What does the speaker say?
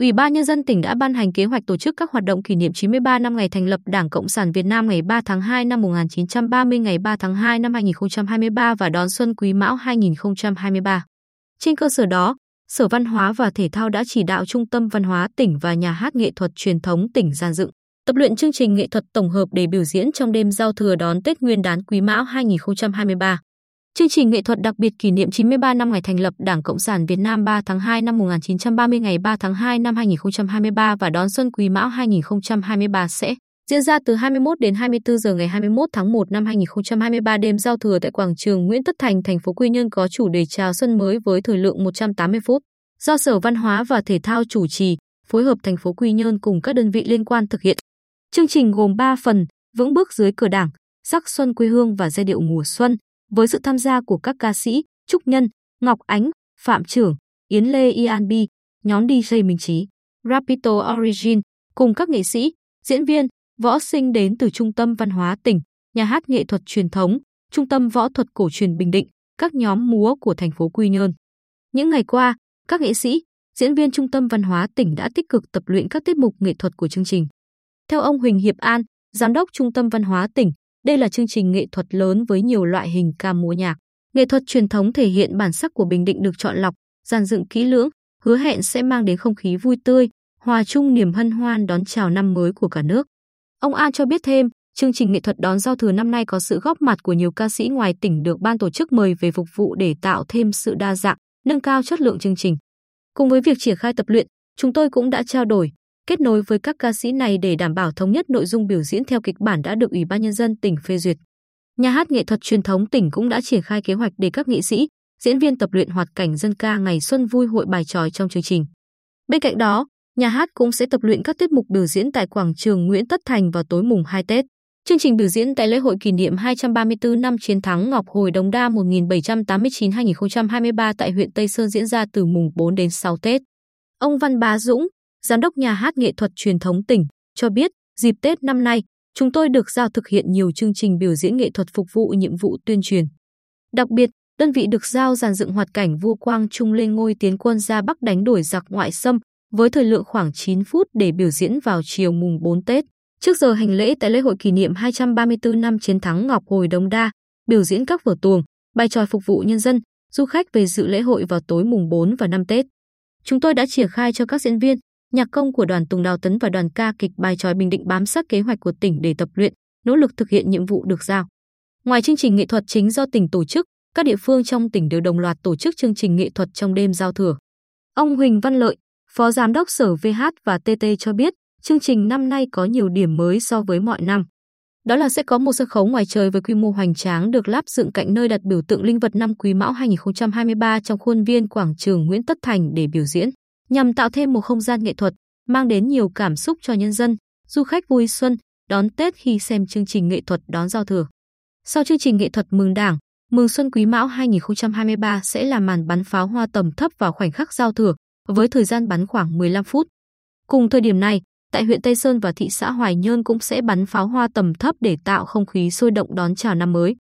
Ủy ban Nhân dân tỉnh đã ban hành kế hoạch tổ chức các hoạt động kỷ niệm 93 năm ngày thành lập Đảng Cộng sản Việt Nam ngày 3 tháng 2 năm 1930 ngày 3 tháng 2 năm 2023 và đón Xuân Quý Mão 2023. Trên cơ sở đó, Sở Văn hóa và Thể thao đã chỉ đạo Trung tâm Văn hóa tỉnh và Nhà hát nghệ thuật truyền thống tỉnh gian dựng, tập luyện chương trình nghệ thuật tổng hợp để biểu diễn trong đêm giao thừa đón Tết Nguyên đán Quý Mão 2023. Chương trình nghệ thuật đặc biệt kỷ niệm 93 năm ngày thành lập Đảng Cộng sản Việt Nam 3 tháng 2 năm 1930 ngày 3 tháng 2 năm 2023 và đón Xuân Quý Mão 2023 sẽ diễn ra từ 21 đến 24 giờ ngày 21 tháng 1 năm 2023 đêm giao thừa tại quảng trường Nguyễn Tất Thành, thành phố Quy Nhơn có chủ đề chào xuân mới với thời lượng 180 phút. Do Sở Văn hóa và Thể thao chủ trì, phối hợp thành phố Quy Nhơn cùng các đơn vị liên quan thực hiện. Chương trình gồm 3 phần: Vững bước dưới cửa Đảng, Sắc xuân quê hương và giai điệu mùa xuân với sự tham gia của các ca sĩ Trúc Nhân, Ngọc Ánh, Phạm Trưởng, Yến Lê Ian Bi, nhóm DJ Minh Trí, Rapito Origin cùng các nghệ sĩ, diễn viên, võ sinh đến từ Trung tâm Văn hóa tỉnh, Nhà hát nghệ thuật truyền thống, Trung tâm Võ thuật cổ truyền Bình Định, các nhóm múa của thành phố Quy Nhơn. Những ngày qua, các nghệ sĩ, diễn viên Trung tâm Văn hóa tỉnh đã tích cực tập luyện các tiết mục nghệ thuật của chương trình. Theo ông Huỳnh Hiệp An, Giám đốc Trung tâm Văn hóa tỉnh, đây là chương trình nghệ thuật lớn với nhiều loại hình ca múa nhạc. Nghệ thuật truyền thống thể hiện bản sắc của Bình Định được chọn lọc, dàn dựng kỹ lưỡng, hứa hẹn sẽ mang đến không khí vui tươi, hòa chung niềm hân hoan đón chào năm mới của cả nước. Ông An cho biết thêm, chương trình nghệ thuật đón giao thừa năm nay có sự góp mặt của nhiều ca sĩ ngoài tỉnh được ban tổ chức mời về phục vụ để tạo thêm sự đa dạng, nâng cao chất lượng chương trình. Cùng với việc triển khai tập luyện, chúng tôi cũng đã trao đổi, kết nối với các ca sĩ này để đảm bảo thống nhất nội dung biểu diễn theo kịch bản đã được Ủy ban Nhân dân tỉnh phê duyệt. Nhà hát nghệ thuật truyền thống tỉnh cũng đã triển khai kế hoạch để các nghệ sĩ, diễn viên tập luyện hoạt cảnh dân ca ngày xuân vui hội bài tròi trong chương trình. Bên cạnh đó, nhà hát cũng sẽ tập luyện các tiết mục biểu diễn tại quảng trường Nguyễn Tất Thành vào tối mùng 2 Tết. Chương trình biểu diễn tại lễ hội kỷ niệm 234 năm chiến thắng Ngọc Hồi Đống Đa 1789-2023 tại huyện Tây Sơn diễn ra từ mùng 4 đến 6 Tết. Ông Văn Bá Dũng, Giám đốc nhà hát nghệ thuật truyền thống tỉnh, cho biết dịp Tết năm nay, chúng tôi được giao thực hiện nhiều chương trình biểu diễn nghệ thuật phục vụ nhiệm vụ tuyên truyền. Đặc biệt, đơn vị được giao dàn dựng hoạt cảnh vua Quang Trung lên ngôi tiến quân ra Bắc đánh đuổi giặc ngoại xâm với thời lượng khoảng 9 phút để biểu diễn vào chiều mùng 4 Tết. Trước giờ hành lễ tại lễ hội kỷ niệm 234 năm chiến thắng Ngọc Hồi Đông Đa, biểu diễn các vở tuồng, bài tròi phục vụ nhân dân, du khách về dự lễ hội vào tối mùng 4 và 5 Tết. Chúng tôi đã triển khai cho các diễn viên, nhạc công của đoàn Tùng Đào Tấn và đoàn ca kịch bài tròi Bình Định bám sát kế hoạch của tỉnh để tập luyện, nỗ lực thực hiện nhiệm vụ được giao. Ngoài chương trình nghệ thuật chính do tỉnh tổ chức, các địa phương trong tỉnh đều đồng loạt tổ chức chương trình nghệ thuật trong đêm giao thừa. Ông Huỳnh Văn Lợi, Phó Giám đốc Sở VH và TT cho biết, chương trình năm nay có nhiều điểm mới so với mọi năm. Đó là sẽ có một sân khấu ngoài trời với quy mô hoành tráng được lắp dựng cạnh nơi đặt biểu tượng linh vật năm Quý Mão 2023 trong khuôn viên quảng trường Nguyễn Tất Thành để biểu diễn nhằm tạo thêm một không gian nghệ thuật, mang đến nhiều cảm xúc cho nhân dân, du khách vui xuân, đón Tết khi xem chương trình nghệ thuật đón giao thừa. Sau chương trình nghệ thuật mừng Đảng, mừng Xuân Quý Mão 2023 sẽ là màn bắn pháo hoa tầm thấp vào khoảnh khắc giao thừa, với thời gian bắn khoảng 15 phút. Cùng thời điểm này, tại huyện Tây Sơn và thị xã Hoài Nhơn cũng sẽ bắn pháo hoa tầm thấp để tạo không khí sôi động đón chào năm mới.